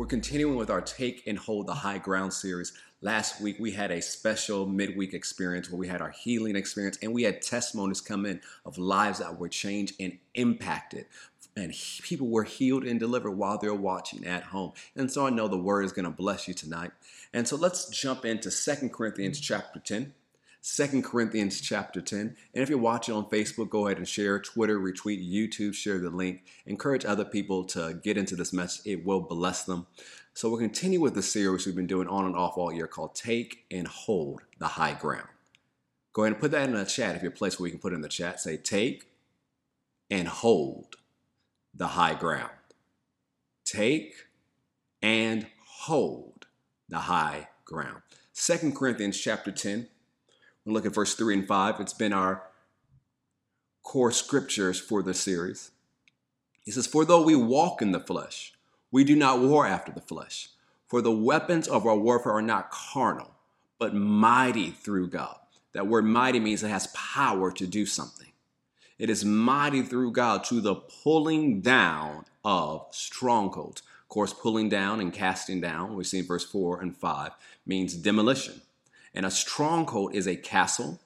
We're continuing with our Take and Hold the High Ground series. Last week, we had a special midweek experience where we had our healing experience and we had testimonies come in of lives that were changed and impacted. And people were healed and delivered while they're watching at home. And so I know the word is going to bless you tonight. And so let's jump into Second Corinthians chapter 10. Second Corinthians chapter 10. And if you're watching on Facebook, go ahead and share, Twitter, retweet, YouTube, share the link. Encourage other people to get into this message. It will bless them. So we'll continue with the series we've been doing on and off all year called Take and Hold the High Ground. Go ahead and put that in the chat if you're a place where you can put it in the chat. Say take and hold the high ground. Take and hold the high ground. Second Corinthians chapter 10 Look at verse 3 and 5. It's been our core scriptures for this series. He says, For though we walk in the flesh, we do not war after the flesh. For the weapons of our warfare are not carnal, but mighty through God. That word mighty means it has power to do something. It is mighty through God to the pulling down of strongholds. Of course, pulling down and casting down, we see in verse 4 and 5, means demolition. And a stronghold is a castle,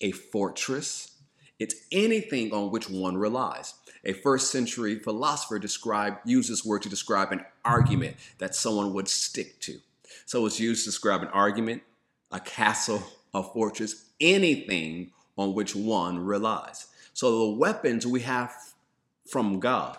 a fortress. It's anything on which one relies. A first century philosopher described used this word to describe an argument that someone would stick to. So it's used to describe an argument, a castle, a fortress, anything on which one relies. So the weapons we have from God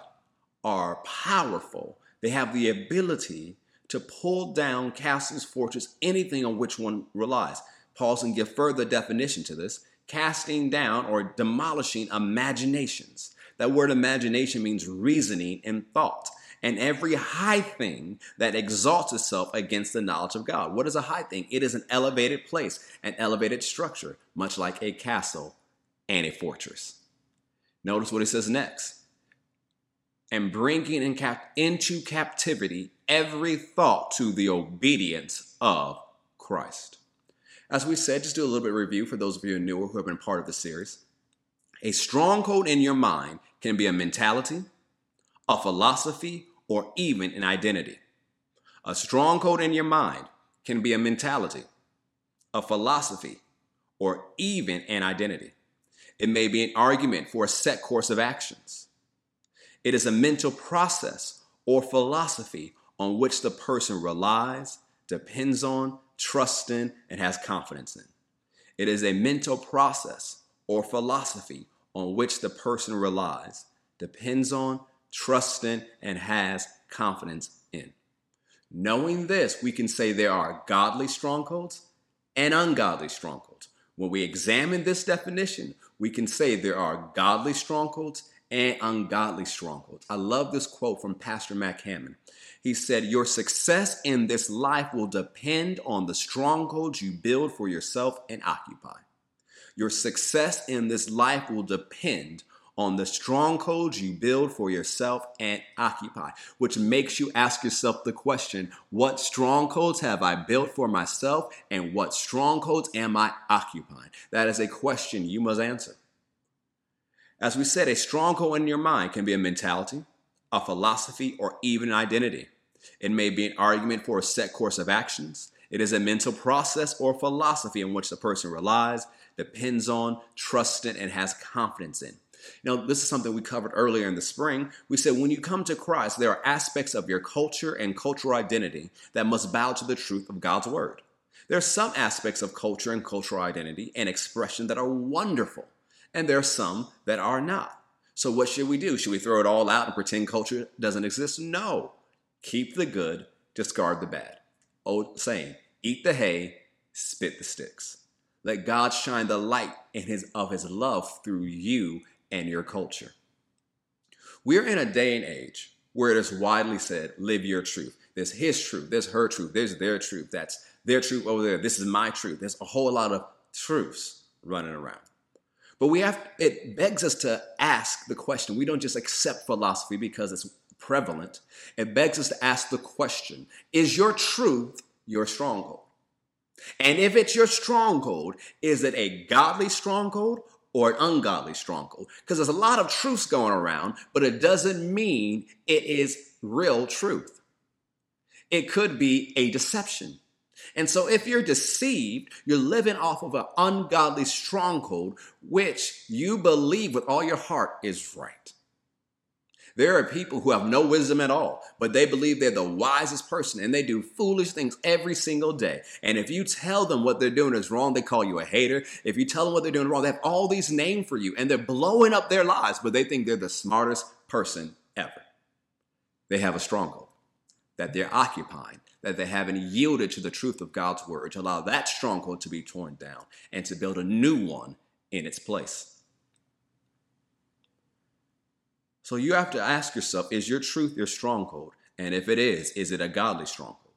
are powerful. They have the ability to pull down castles, fortress, anything on which one relies. Paul can give further definition to this casting down or demolishing imaginations. That word imagination means reasoning and thought. And every high thing that exalts itself against the knowledge of God. What is a high thing? It is an elevated place, an elevated structure, much like a castle and a fortress. Notice what he says next. And bringing in cap- into captivity every thought to the obedience of Christ. As we said, just do a little bit of review for those of you newer who have been part of the series. A stronghold in your mind can be a mentality, a philosophy, or even an identity. A stronghold in your mind can be a mentality, a philosophy, or even an identity. It may be an argument for a set course of actions. It is a mental process or philosophy on which the person relies, depends on, trusts in, and has confidence in. It is a mental process or philosophy on which the person relies, depends on, trusts in, and has confidence in. Knowing this, we can say there are godly strongholds and ungodly strongholds. When we examine this definition, we can say there are godly strongholds and ungodly strongholds. I love this quote from Pastor Mac Hammond. He said, Your success in this life will depend on the strongholds you build for yourself and occupy. Your success in this life will depend on the strongholds you build for yourself and occupy, which makes you ask yourself the question what strongholds have I built for myself and what strongholds am I occupying? That is a question you must answer. As we said, a stronghold in your mind can be a mentality, a philosophy, or even an identity. It may be an argument for a set course of actions. It is a mental process or philosophy in which the person relies, depends on, trusts in, and has confidence in. Now, this is something we covered earlier in the spring. We said when you come to Christ, there are aspects of your culture and cultural identity that must bow to the truth of God's word. There are some aspects of culture and cultural identity and expression that are wonderful, and there are some that are not. So, what should we do? Should we throw it all out and pretend culture doesn't exist? No. Keep the good, discard the bad. Old saying, eat the hay, spit the sticks. Let God shine the light in his, of his love through you and your culture. We're in a day and age where it is widely said, live your truth. There's his truth, there's her truth, there's their truth, that's their truth over there, this is my truth. There's a whole lot of truths running around. But we have it begs us to ask the question. We don't just accept philosophy because it's prevalent, it begs us to ask the question Is your truth your stronghold? And if it's your stronghold, is it a godly stronghold or an ungodly stronghold? Because there's a lot of truths going around, but it doesn't mean it is real truth. it could be a deception. And so, if you're deceived, you're living off of an ungodly stronghold, which you believe with all your heart is right. There are people who have no wisdom at all, but they believe they're the wisest person and they do foolish things every single day. And if you tell them what they're doing is wrong, they call you a hater. If you tell them what they're doing wrong, they have all these names for you and they're blowing up their lives, but they think they're the smartest person ever. They have a stronghold that they're occupying, that they haven't yielded to the truth of God's word to allow that stronghold to be torn down and to build a new one in its place. So you have to ask yourself is your truth your stronghold? And if it is, is it a godly stronghold?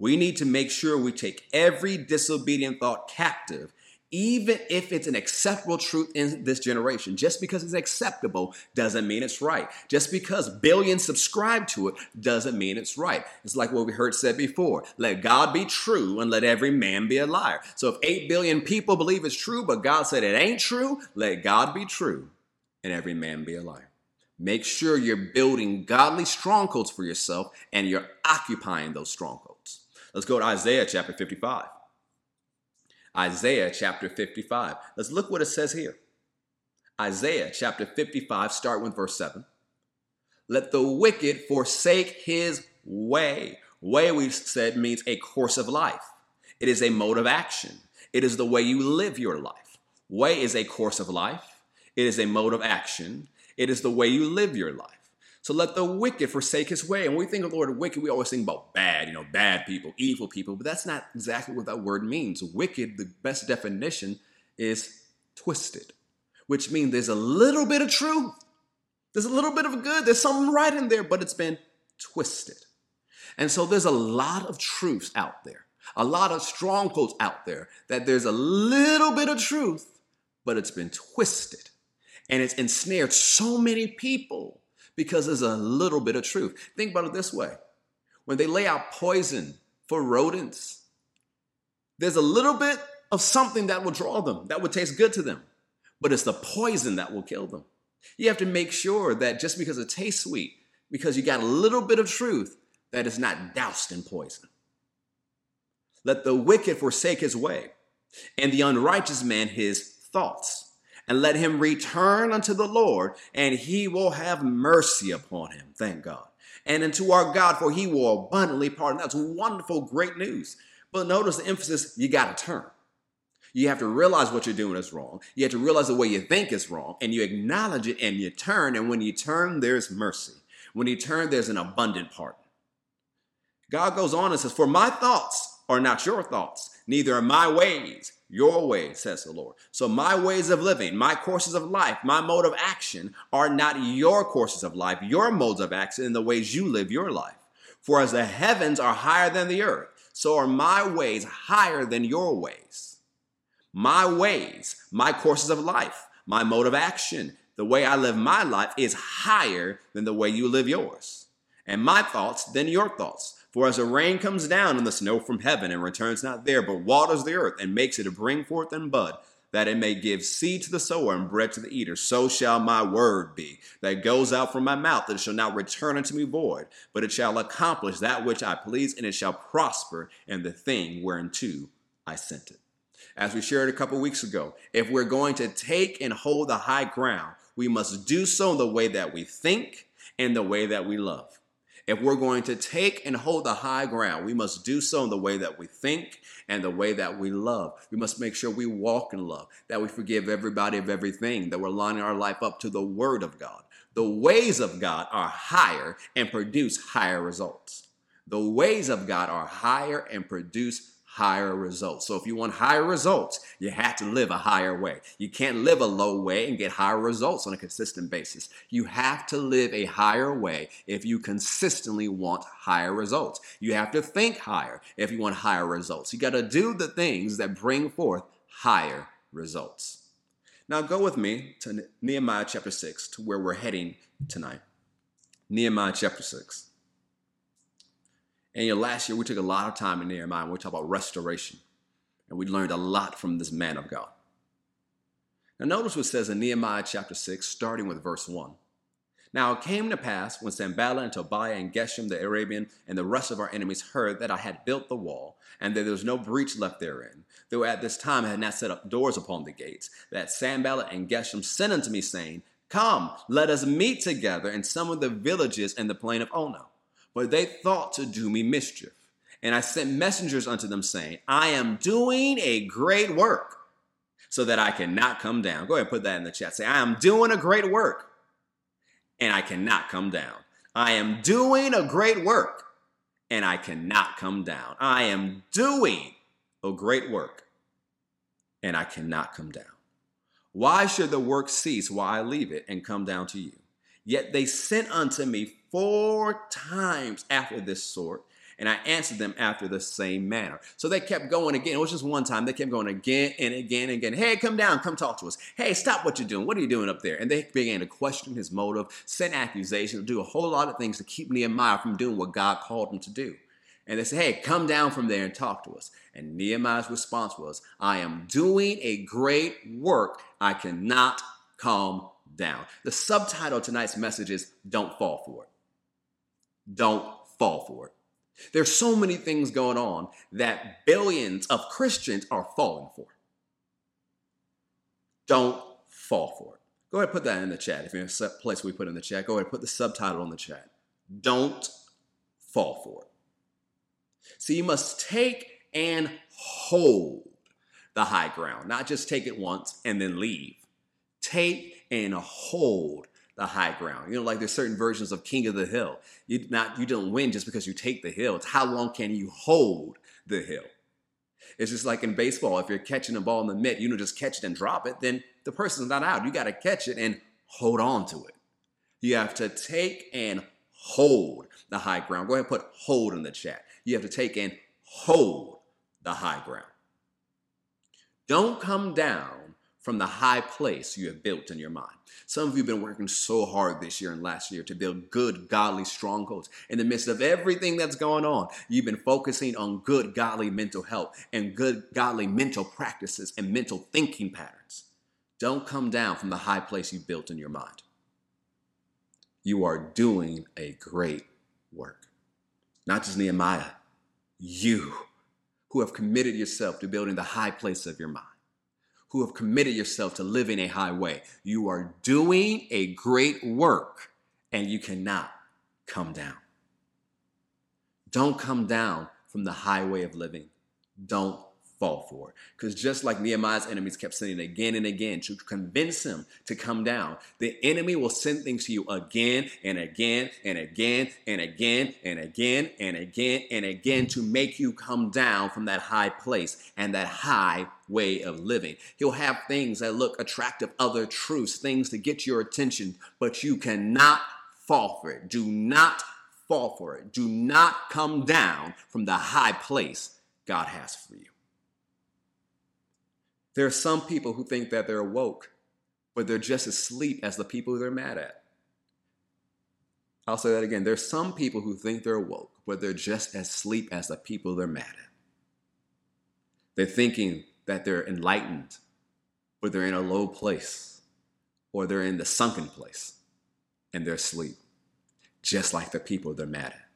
We need to make sure we take every disobedient thought captive, even if it's an acceptable truth in this generation. Just because it's acceptable doesn't mean it's right. Just because billions subscribe to it doesn't mean it's right. It's like what we heard said before let God be true and let every man be a liar. So if 8 billion people believe it's true, but God said it ain't true, let God be true and every man be a liar. Make sure you're building godly strongholds for yourself and you're occupying those strongholds. Let's go to Isaiah chapter 55. Isaiah chapter 55. Let's look what it says here. Isaiah chapter 55, start with verse 7. Let the wicked forsake his way. Way, we said, means a course of life, it is a mode of action, it is the way you live your life. Way is a course of life, it is a mode of action, it is the way you live your life. So let the wicked forsake his way. And when we think of the word wicked, we always think about bad, you know, bad people, evil people, but that's not exactly what that word means. Wicked, the best definition is twisted, which means there's a little bit of truth. There's a little bit of good. There's something right in there, but it's been twisted. And so there's a lot of truths out there, a lot of strongholds out there that there's a little bit of truth, but it's been twisted. And it's ensnared so many people because there's a little bit of truth. Think about it this way when they lay out poison for rodents, there's a little bit of something that will draw them, that would taste good to them, but it's the poison that will kill them. You have to make sure that just because it tastes sweet, because you got a little bit of truth, that is not doused in poison. Let the wicked forsake his way, and the unrighteous man his thoughts and let him return unto the Lord, and he will have mercy upon him. Thank God. And unto our God, for he will abundantly pardon. That's wonderful, great news. But notice the emphasis you got to turn. You have to realize what you're doing is wrong. You have to realize the way you think is wrong, and you acknowledge it and you turn. And when you turn, there's mercy. When you turn, there's an abundant pardon. God goes on and says, For my thoughts are not your thoughts, neither are my ways your ways, says the Lord. So my ways of living, my courses of life, my mode of action are not your courses of life, your modes of action in the ways you live your life. For as the heavens are higher than the earth, so are my ways higher than your ways. My ways, my courses of life, my mode of action, the way I live my life is higher than the way you live yours. And my thoughts than your thoughts. For as the rain comes down and the snow from heaven and returns not there, but waters the earth and makes it bring forth and bud, that it may give seed to the sower and bread to the eater, so shall my word be that goes out from my mouth, that it shall not return unto me void, but it shall accomplish that which I please, and it shall prosper in the thing whereunto I sent it. As we shared a couple weeks ago, if we're going to take and hold the high ground, we must do so in the way that we think and the way that we love. If we're going to take and hold the high ground, we must do so in the way that we think and the way that we love. We must make sure we walk in love, that we forgive everybody of everything, that we're lining our life up to the Word of God. The ways of God are higher and produce higher results. The ways of God are higher and produce higher results. So if you want higher results, you have to live a higher way. You can't live a low way and get higher results on a consistent basis. You have to live a higher way if you consistently want higher results. You have to think higher if you want higher results. You got to do the things that bring forth higher results. Now go with me to Nehemiah chapter 6 to where we're heading tonight. Nehemiah chapter 6. And you know, last year we took a lot of time in Nehemiah we talked about restoration. And we learned a lot from this man of God. Now, notice what says in Nehemiah chapter 6, starting with verse 1. Now it came to pass when Sanballat and Tobiah and Geshem the Arabian and the rest of our enemies heard that I had built the wall, and that there was no breach left therein, though at this time I had not set up doors upon the gates, that Sanballat and Geshem sent unto me, saying, Come, let us meet together in some of the villages in the plain of Ono. But they thought to do me mischief. And I sent messengers unto them, saying, I am doing a great work, so that I cannot come down. Go ahead and put that in the chat. Say, I am doing a great work and I cannot come down. I am doing a great work and I cannot come down. I am doing a great work and I cannot come down. Why should the work cease while I leave it and come down to you? Yet they sent unto me four times after this sort, and I answered them after the same manner. So they kept going again. It was just one time. They kept going again and again and again. Hey, come down, come talk to us. Hey, stop what you're doing. What are you doing up there? And they began to question his motive, send accusations, do a whole lot of things to keep Nehemiah from doing what God called him to do. And they said, Hey, come down from there and talk to us. And Nehemiah's response was, I am doing a great work. I cannot calm down. The subtitle of tonight's message is Don't Fall for It. Don't fall for it. There's so many things going on that billions of Christians are falling for. Don't fall for it. Go ahead and put that in the chat. If you're in a place we put in the chat, go ahead and put the subtitle in the chat. Don't fall for it. So you must take and hold the high ground, not just take it once and then leave. Take and hold the high ground. You know, like there's certain versions of King of the Hill. You not you don't win just because you take the hill. It's how long can you hold the hill. It's just like in baseball. If you're catching a ball in the mitt, you don't just catch it and drop it. Then the person's not out. You got to catch it and hold on to it. You have to take and hold the high ground. Go ahead and put hold in the chat. You have to take and hold the high ground. Don't come down from the high place you have built in your mind. Some of you have been working so hard this year and last year to build good, godly strongholds. In the midst of everything that's going on, you've been focusing on good, godly mental health and good, godly mental practices and mental thinking patterns. Don't come down from the high place you built in your mind. You are doing a great work. Not just Nehemiah, you who have committed yourself to building the high place of your mind who have committed yourself to living a high way. You are doing a great work and you cannot come down. Don't come down from the highway of living. Don't fall for it. Because just like Nehemiah's enemies kept sending again and again to convince him to come down, the enemy will send things to you again and again and again and again and again and again and again to make you come down from that high place and that high way of living. He'll have things that look attractive, other truths, things to get your attention, but you cannot fall for it. Do not fall for it. Do not come down from the high place God has for you. There are some people who think that they're woke, but they're just as asleep as the people they're mad at. I'll say that again. There's some people who think they're woke, but they're just as asleep as the people they're mad at. They're thinking that they're enlightened, but they're in a low place, or they're in the sunken place, and they're asleep, just like the people they're mad at.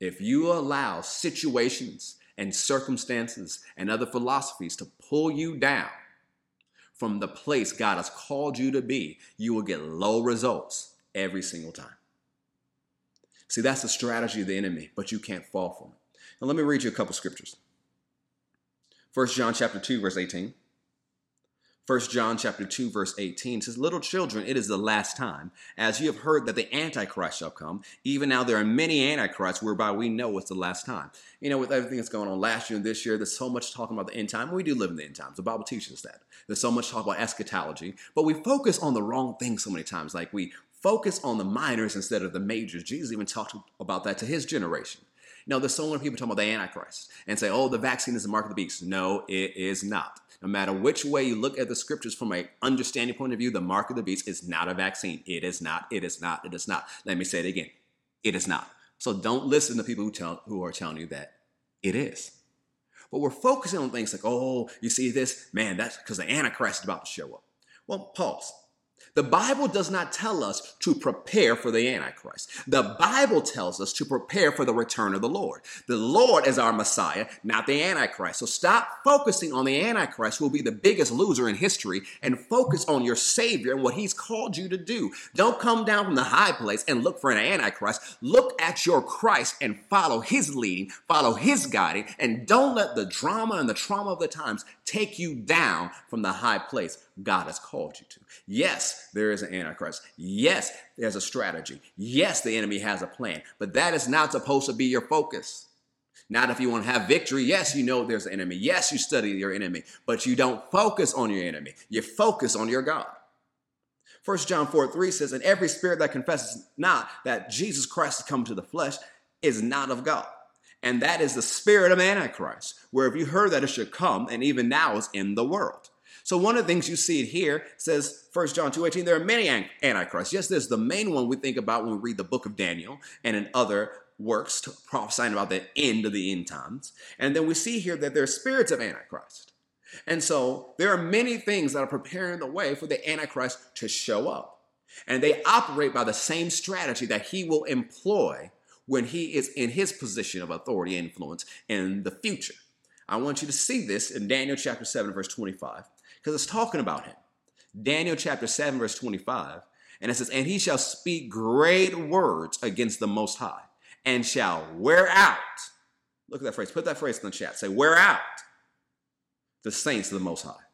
If you allow situations and circumstances and other philosophies to pull you down from the place God has called you to be, you will get low results every single time. See, that's the strategy of the enemy, but you can't fall for it. Now, let me read you a couple scriptures. 1 John chapter 2, verse 18. 1 John chapter 2 verse 18 says, Little children, it is the last time. As you have heard that the Antichrist shall come, even now there are many Antichrists whereby we know it's the last time. You know, with everything that's going on last year and this year, there's so much talking about the end time. We do live in the end times. The Bible teaches us that. There's so much talk about eschatology, but we focus on the wrong things so many times. Like we focus on the minors instead of the majors. Jesus even talked about that to his generation. Now, there's so many people talking about the Antichrist and say, oh, the vaccine is the mark of the beast. No, it is not. No matter which way you look at the scriptures from an understanding point of view, the mark of the beast is not a vaccine. It is not. It is not. It is not. Let me say it again. It is not. So don't listen to people who tell who are telling you that it is. But we're focusing on things like, oh, you see this? Man, that's because the Antichrist is about to show up. Well, pause. The Bible does not tell us to prepare for the Antichrist. The Bible tells us to prepare for the return of the Lord. The Lord is our Messiah, not the Antichrist. So stop focusing on the Antichrist, who will be the biggest loser in history, and focus on your Savior and what He's called you to do. Don't come down from the high place and look for an Antichrist. Look at your Christ and follow His leading, follow His guiding, and don't let the drama and the trauma of the times take you down from the high place God has called you to. Yes, there is an Antichrist. Yes, there's a strategy. Yes, the enemy has a plan, but that is not supposed to be your focus. Not if you want to have victory. Yes, you know there's an enemy. Yes, you study your enemy, but you don't focus on your enemy. You focus on your God. 1 John 4 3 says, And every spirit that confesses not that Jesus Christ has come to the flesh is not of God. And that is the spirit of Antichrist, where if you heard that it should come, and even now is in the world. So one of the things you see it here says 1 John 2:18 there are many antichrists. Yes, there's the main one we think about when we read the book of Daniel and in other works prophesying about the end of the end times. And then we see here that there are spirits of antichrist. And so there are many things that are preparing the way for the antichrist to show up. And they operate by the same strategy that he will employ when he is in his position of authority and influence in the future. I want you to see this in Daniel chapter 7 verse 25 because it's talking about him. Daniel chapter 7, verse 25. And it says, And he shall speak great words against the Most High and shall wear out. Look at that phrase. Put that phrase in the chat. Say, wear out the saints of the Most High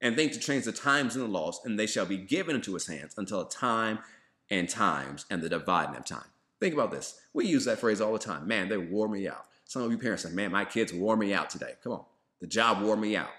and think to change the times and the laws, and they shall be given into his hands until a time and times and the dividing of time. Think about this. We use that phrase all the time. Man, they wore me out. Some of you parents say, man, my kids wore me out today. Come on. The job wore me out.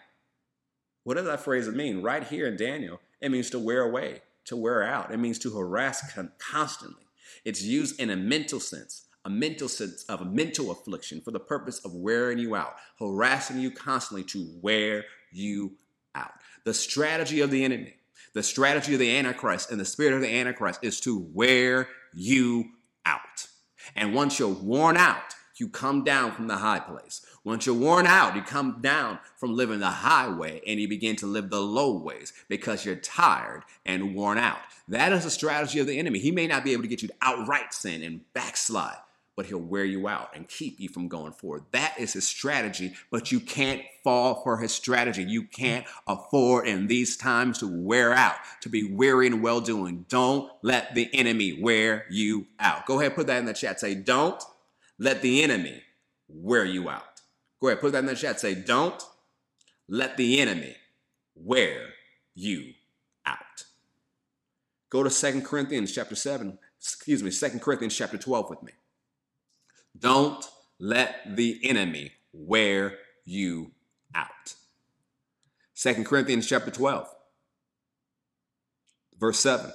What does that phrase mean? Right here in Daniel, it means to wear away, to wear out. It means to harass con- constantly. It's used in a mental sense, a mental sense of a mental affliction for the purpose of wearing you out, harassing you constantly to wear you out. The strategy of the enemy, the strategy of the Antichrist and the spirit of the Antichrist is to wear you out. And once you're worn out, you come down from the high place. Once you're worn out, you come down from living the highway and you begin to live the low ways because you're tired and worn out. That is a strategy of the enemy. He may not be able to get you to outright sin and backslide, but he'll wear you out and keep you from going forward. That is his strategy, but you can't fall for his strategy. You can't afford in these times to wear out, to be weary and well doing. Don't let the enemy wear you out. Go ahead, put that in the chat. Say, don't let the enemy wear you out. Go ahead, put that in the chat. Say, don't let the enemy wear you out. Go to Second Corinthians chapter 7, excuse me, Second Corinthians chapter 12 with me. Don't let the enemy wear you out. Second Corinthians chapter 12, verse 7.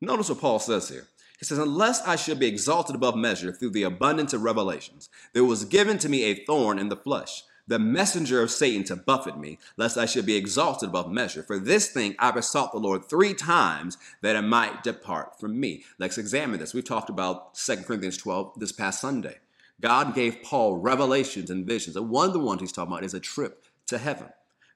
Notice what Paul says here. He says, Unless I should be exalted above measure through the abundance of revelations, there was given to me a thorn in the flesh, the messenger of Satan to buffet me, lest I should be exalted above measure. For this thing I besought the Lord three times that it might depart from me. Let's examine this. We've talked about 2 Corinthians 12 this past Sunday. God gave Paul revelations and visions. And one of the ones he's talking about is a trip to heaven.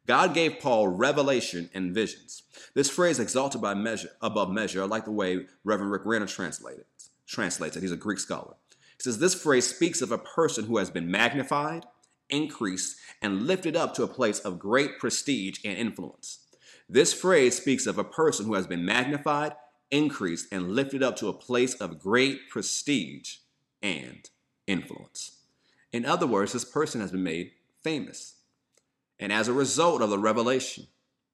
God gave Paul revelation and visions. This phrase, exalted by measure, above measure, I like the way Reverend Rick Renner translated, translates it. He's a Greek scholar. He says this phrase speaks of a person who has been magnified, increased, and lifted up to a place of great prestige and influence. This phrase speaks of a person who has been magnified, increased, and lifted up to a place of great prestige and influence. In other words, this person has been made famous. And as a result of the revelation,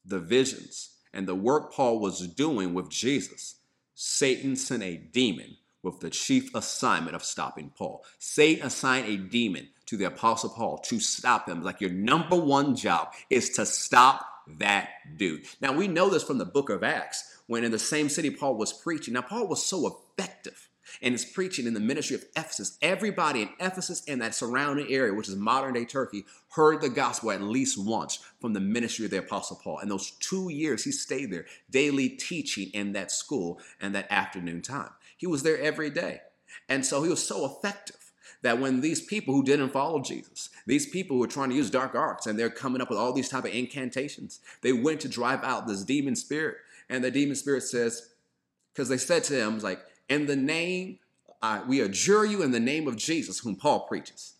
the visions, and the work Paul was doing with Jesus, Satan sent a demon with the chief assignment of stopping Paul. Satan assigned a demon to the Apostle Paul to stop him. Like your number one job is to stop that dude. Now we know this from the book of Acts when in the same city Paul was preaching. Now, Paul was so effective and his preaching in the ministry of Ephesus, everybody in Ephesus and that surrounding area, which is modern day Turkey, heard the gospel at least once from the ministry of the Apostle Paul. And those two years he stayed there, daily teaching in that school and that afternoon time. He was there every day. And so he was so effective that when these people who didn't follow Jesus, these people who were trying to use dark arts and they're coming up with all these type of incantations, they went to drive out this demon spirit. And the demon spirit says, because they said to him, like, in the name, we adjure you in the name of Jesus, whom Paul preaches.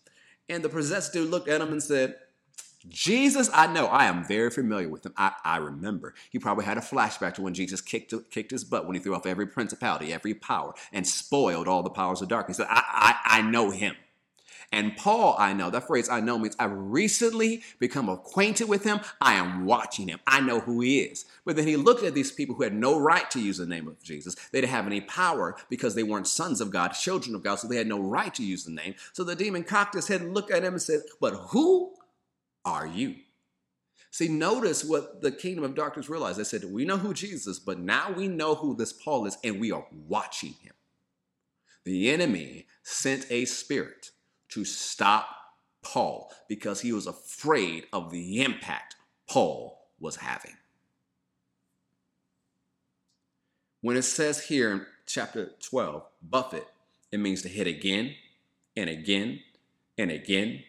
And the possessed dude looked at him and said, Jesus, I know. I am very familiar with him. I, I remember. He probably had a flashback to when Jesus kicked, kicked his butt when he threw off every principality, every power, and spoiled all the powers of darkness. I, I, I know him. And Paul, I know, that phrase I know means I've recently become acquainted with him. I am watching him. I know who he is. But then he looked at these people who had no right to use the name of Jesus. They didn't have any power because they weren't sons of God, children of God, so they had no right to use the name. So the demon cocked his head and looked at him and said, But who are you? See, notice what the kingdom of darkness realized. They said, We know who Jesus but now we know who this Paul is, and we are watching him. The enemy sent a spirit to stop Paul because he was afraid of the impact Paul was having. When it says here in chapter 12, buffet, it means to hit again and again and again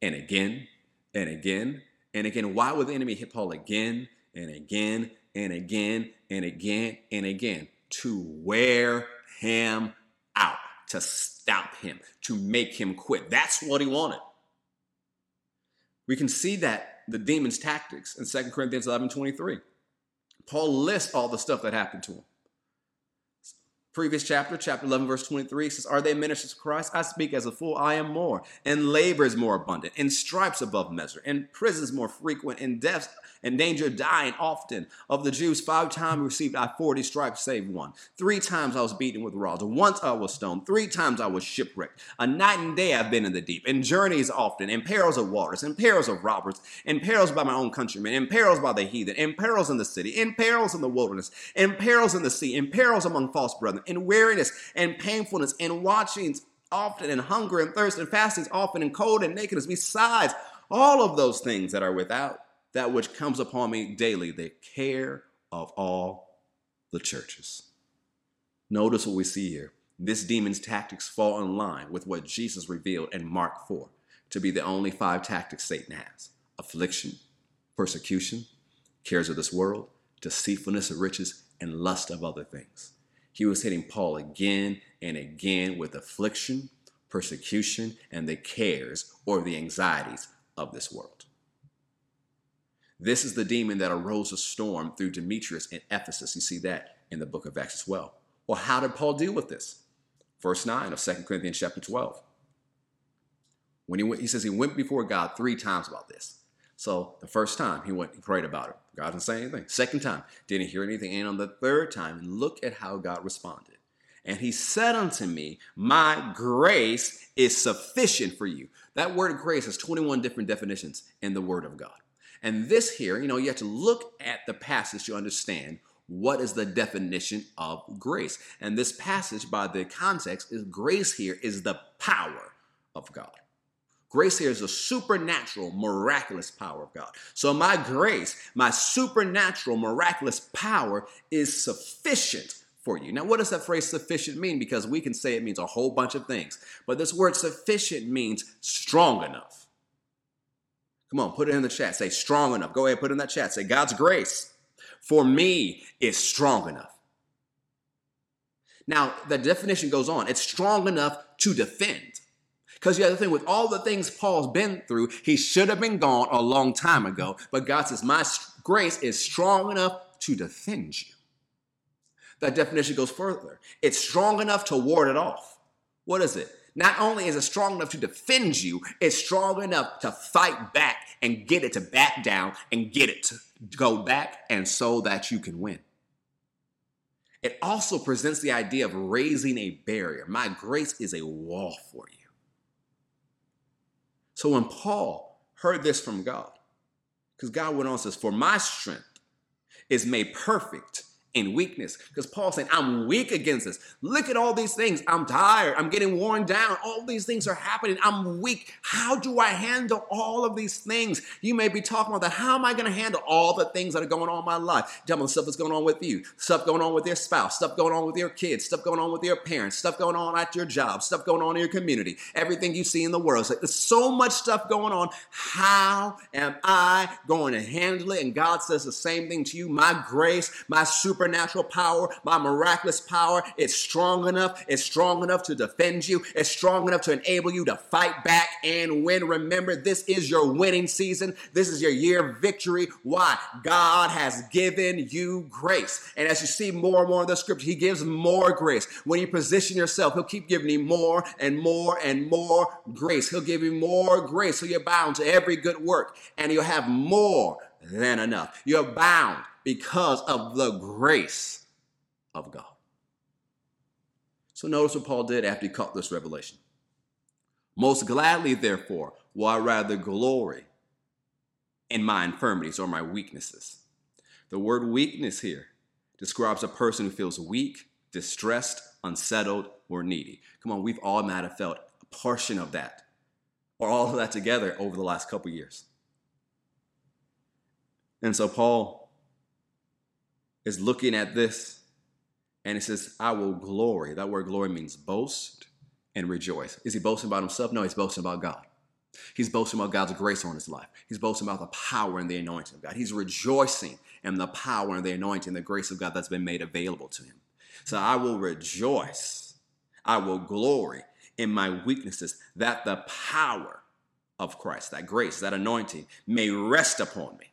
and again and again and again. Why would the enemy hit Paul again and again and again and again and again? To wear him out, to stop him, to make him quit. That's what he wanted. We can see that the demon's tactics in 2 Corinthians 11 23. Paul lists all the stuff that happened to him previous chapter, chapter 11, verse 23 says, Are they ministers of Christ? I speak as a fool, I am more. And labor is more abundant, and stripes above measure, and prisons more frequent, and deaths and danger of dying often. Of the Jews, five times received I 40 stripes, save one. Three times I was beaten with rods. Once I was stoned. Three times I was shipwrecked. A night and day I've been in the deep, in journeys often, in perils of waters, in perils of robbers, in perils by my own countrymen, in perils by the heathen, in perils in the city, in perils in the wilderness, in perils in the sea, in perils among false brethren, in weariness and painfulness, and watchings often, and hunger and thirst, and fastings often, and cold and nakedness, besides all of those things that are without that which comes upon me daily, the care of all the churches. Notice what we see here. This demon's tactics fall in line with what Jesus revealed in Mark 4 to be the only five tactics Satan has affliction, persecution, cares of this world, deceitfulness of riches, and lust of other things. He was hitting Paul again and again with affliction, persecution, and the cares or the anxieties of this world. This is the demon that arose a storm through Demetrius in Ephesus. You see that in the book of Acts as well. Well, how did Paul deal with this? Verse 9 of 2 Corinthians chapter 12. When he went, he says he went before God three times about this. So the first time he went and prayed about it. God didn't say anything. Second time, didn't hear anything. And on the third time, and look at how God responded. And he said unto me, My grace is sufficient for you. That word grace has 21 different definitions in the Word of God. And this here, you know, you have to look at the passage to understand what is the definition of grace. And this passage, by the context, is grace here is the power of God. Grace here is a supernatural, miraculous power of God. So, my grace, my supernatural, miraculous power is sufficient for you. Now, what does that phrase sufficient mean? Because we can say it means a whole bunch of things, but this word sufficient means strong enough. Come on, put it in the chat. Say strong enough. Go ahead, put it in that chat. Say God's grace for me is strong enough. Now, the definition goes on. It's strong enough to defend. Because you the other thing, with all the things Paul's been through, he should have been gone a long time ago. But God says, My grace is strong enough to defend you. That definition goes further. It's strong enough to ward it off. What is it? Not only is it strong enough to defend you, it's strong enough to fight back and get it to back down and get it to go back and so that you can win. It also presents the idea of raising a barrier. My grace is a wall for you. So when Paul heard this from God, because God went on and says, For my strength is made perfect in weakness. Because Paul's saying, I'm weak against this. Look at all these things. I'm tired. I'm getting worn down. All these things are happening. I'm weak. How do I handle all of these things? You may be talking about that. How am I going to handle all the things that are going on in my life? Tell me stuff that's going on with you, stuff going on with your spouse, stuff going on with your kids, stuff going on with your parents, stuff going on at your job, stuff going on in your community, everything you see in the world. Like, there's so much stuff going on. How am I going to handle it? And God says the same thing to you. My grace, my super supernatural power, my miraculous power. It's strong enough. It's strong enough to defend you. It's strong enough to enable you to fight back and win. Remember, this is your winning season. This is your year of victory. Why? God has given you grace. And as you see more and more in the scripture, He gives more grace. When you position yourself, He'll keep giving you more and more and more grace. He'll give you more grace so you're bound to every good work and you'll have more than enough. You're bound because of the grace of God. So notice what Paul did after he caught this revelation. Most gladly, therefore, will I rather glory in my infirmities or my weaknesses. The word weakness here describes a person who feels weak, distressed, unsettled, or needy. Come on, we've all might have felt a portion of that or all of that together over the last couple years. And so Paul is looking at this and it says, I will glory. That word glory means boast and rejoice. Is he boasting about himself? No, he's boasting about God. He's boasting about God's grace on his life. He's boasting about the power and the anointing of God. He's rejoicing in the power and the anointing, the grace of God that's been made available to him. So I will rejoice. I will glory in my weaknesses that the power of Christ, that grace, that anointing may rest upon me.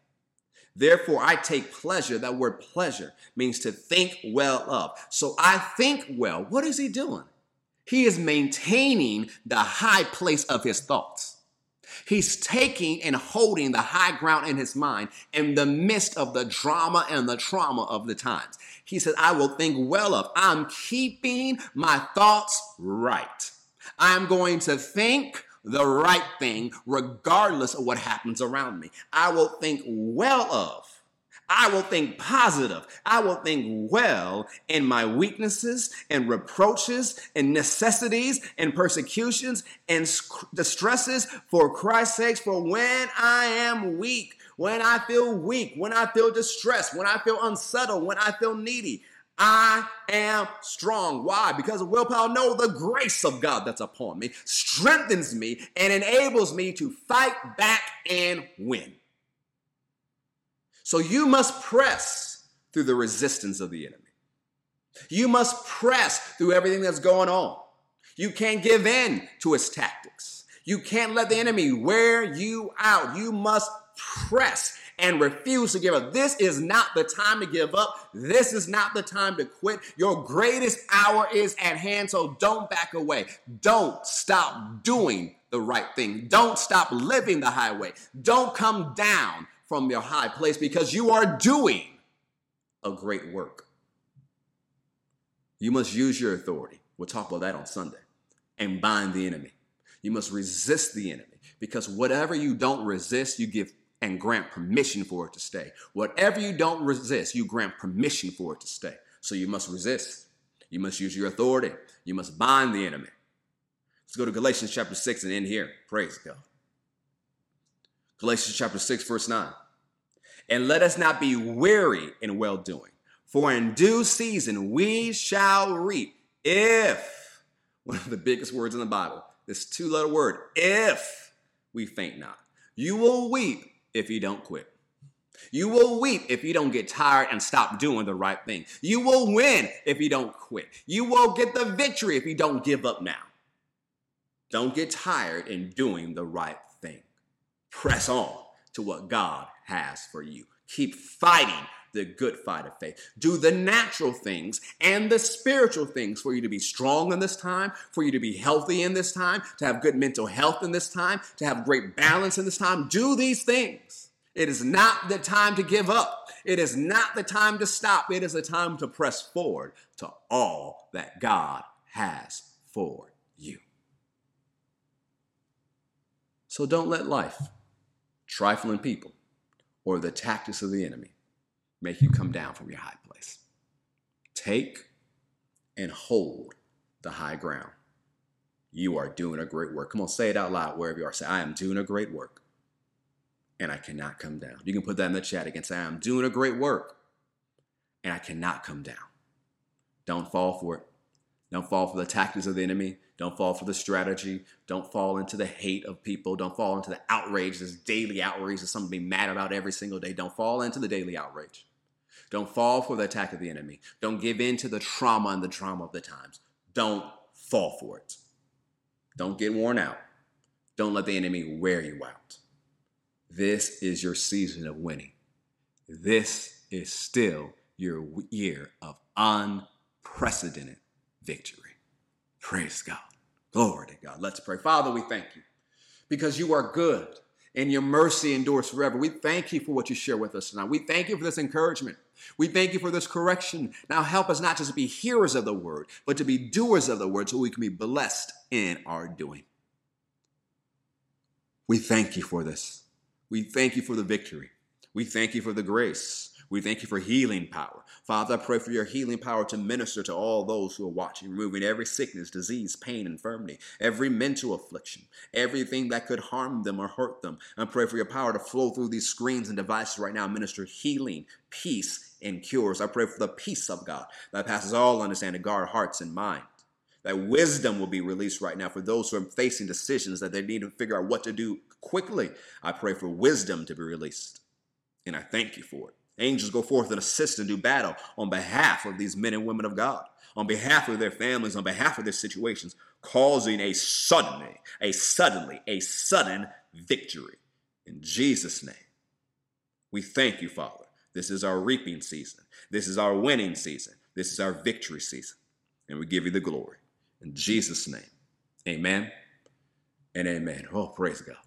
Therefore, I take pleasure. That word pleasure means to think well of. So I think well. What is he doing? He is maintaining the high place of his thoughts. He's taking and holding the high ground in his mind in the midst of the drama and the trauma of the times. He says, I will think well of. I'm keeping my thoughts right. I'm going to think the right thing regardless of what happens around me. I will think well of. I will think positive. I will think well in my weaknesses and reproaches and necessities and persecutions and distresses for Christ's sake. For when I am weak, when I feel weak, when I feel distressed, when I feel unsettled, when I feel needy, I am strong. Why? Because of willpower. No, the grace of God that's upon me strengthens me and enables me to fight back and win. So you must press through the resistance of the enemy. You must press through everything that's going on. You can't give in to his tactics. You can't let the enemy wear you out. You must press and refuse to give up. This is not the time to give up. This is not the time to quit. Your greatest hour is at hand, so don't back away. Don't stop doing the right thing. Don't stop living the highway. Don't come down from your high place because you are doing a great work. You must use your authority. We'll talk about that on Sunday. And bind the enemy. You must resist the enemy because whatever you don't resist, you give and grant permission for it to stay. Whatever you don't resist, you grant permission for it to stay. So you must resist. You must use your authority. You must bind the enemy. Let's go to Galatians chapter 6 and end here. Praise God. Galatians chapter 6, verse 9. And let us not be weary in well doing, for in due season we shall reap if, one of the biggest words in the Bible, this two letter word, if we faint not. You will weep if you don't quit. You will weep if you don't get tired and stop doing the right thing. You will win if you don't quit. You will get the victory if you don't give up now. Don't get tired in doing the right thing. Press on to what God has for you. Keep fighting the good fight of faith. Do the natural things and the spiritual things for you to be strong in this time, for you to be healthy in this time, to have good mental health in this time, to have great balance in this time. Do these things. It is not the time to give up. It is not the time to stop. It is the time to press forward to all that God has for you. So don't let life, trifling people, or the tactics of the enemy make you come down from your high place. take and hold the high ground. You are doing a great work. Come on, say it out loud wherever you are. Say, I am doing a great work and I cannot come down. You can put that in the chat again. Say, I am doing a great work and I cannot come down. Don't fall for it. Don't fall for the tactics of the enemy. Don't fall for the strategy. Don't fall into the hate of people. Don't fall into the outrage, this daily outrage, is something to be mad about every single day. Don't fall into the daily outrage. Don't fall for the attack of the enemy. Don't give in to the trauma and the drama of the times. Don't fall for it. Don't get worn out. Don't let the enemy wear you out. This is your season of winning. This is still your year of unprecedented victory. Praise God. Glory to God. Let's pray. Father, we thank you because you are good and your mercy endures forever. We thank you for what you share with us tonight. We thank you for this encouragement. We thank you for this correction. Now help us not just to be hearers of the word, but to be doers of the word so we can be blessed in our doing. We thank you for this. We thank you for the victory. We thank you for the grace. We thank you for healing power. Father, I pray for your healing power to minister to all those who are watching, removing every sickness, disease, pain, infirmity, every mental affliction, everything that could harm them or hurt them. I pray for your power to flow through these screens and devices right now, minister healing, peace, and cures. I pray for the peace of God that passes all understanding, guard hearts and minds that wisdom will be released right now for those who are facing decisions that they need to figure out what to do quickly. I pray for wisdom to be released. And I thank you for it. Angels go forth and assist and do battle on behalf of these men and women of God, on behalf of their families, on behalf of their situations, causing a suddenly, a suddenly, a sudden victory. In Jesus' name, we thank you, Father. This is our reaping season. This is our winning season. This is our victory season. And we give you the glory. In Jesus' name, amen and amen. Oh, praise God.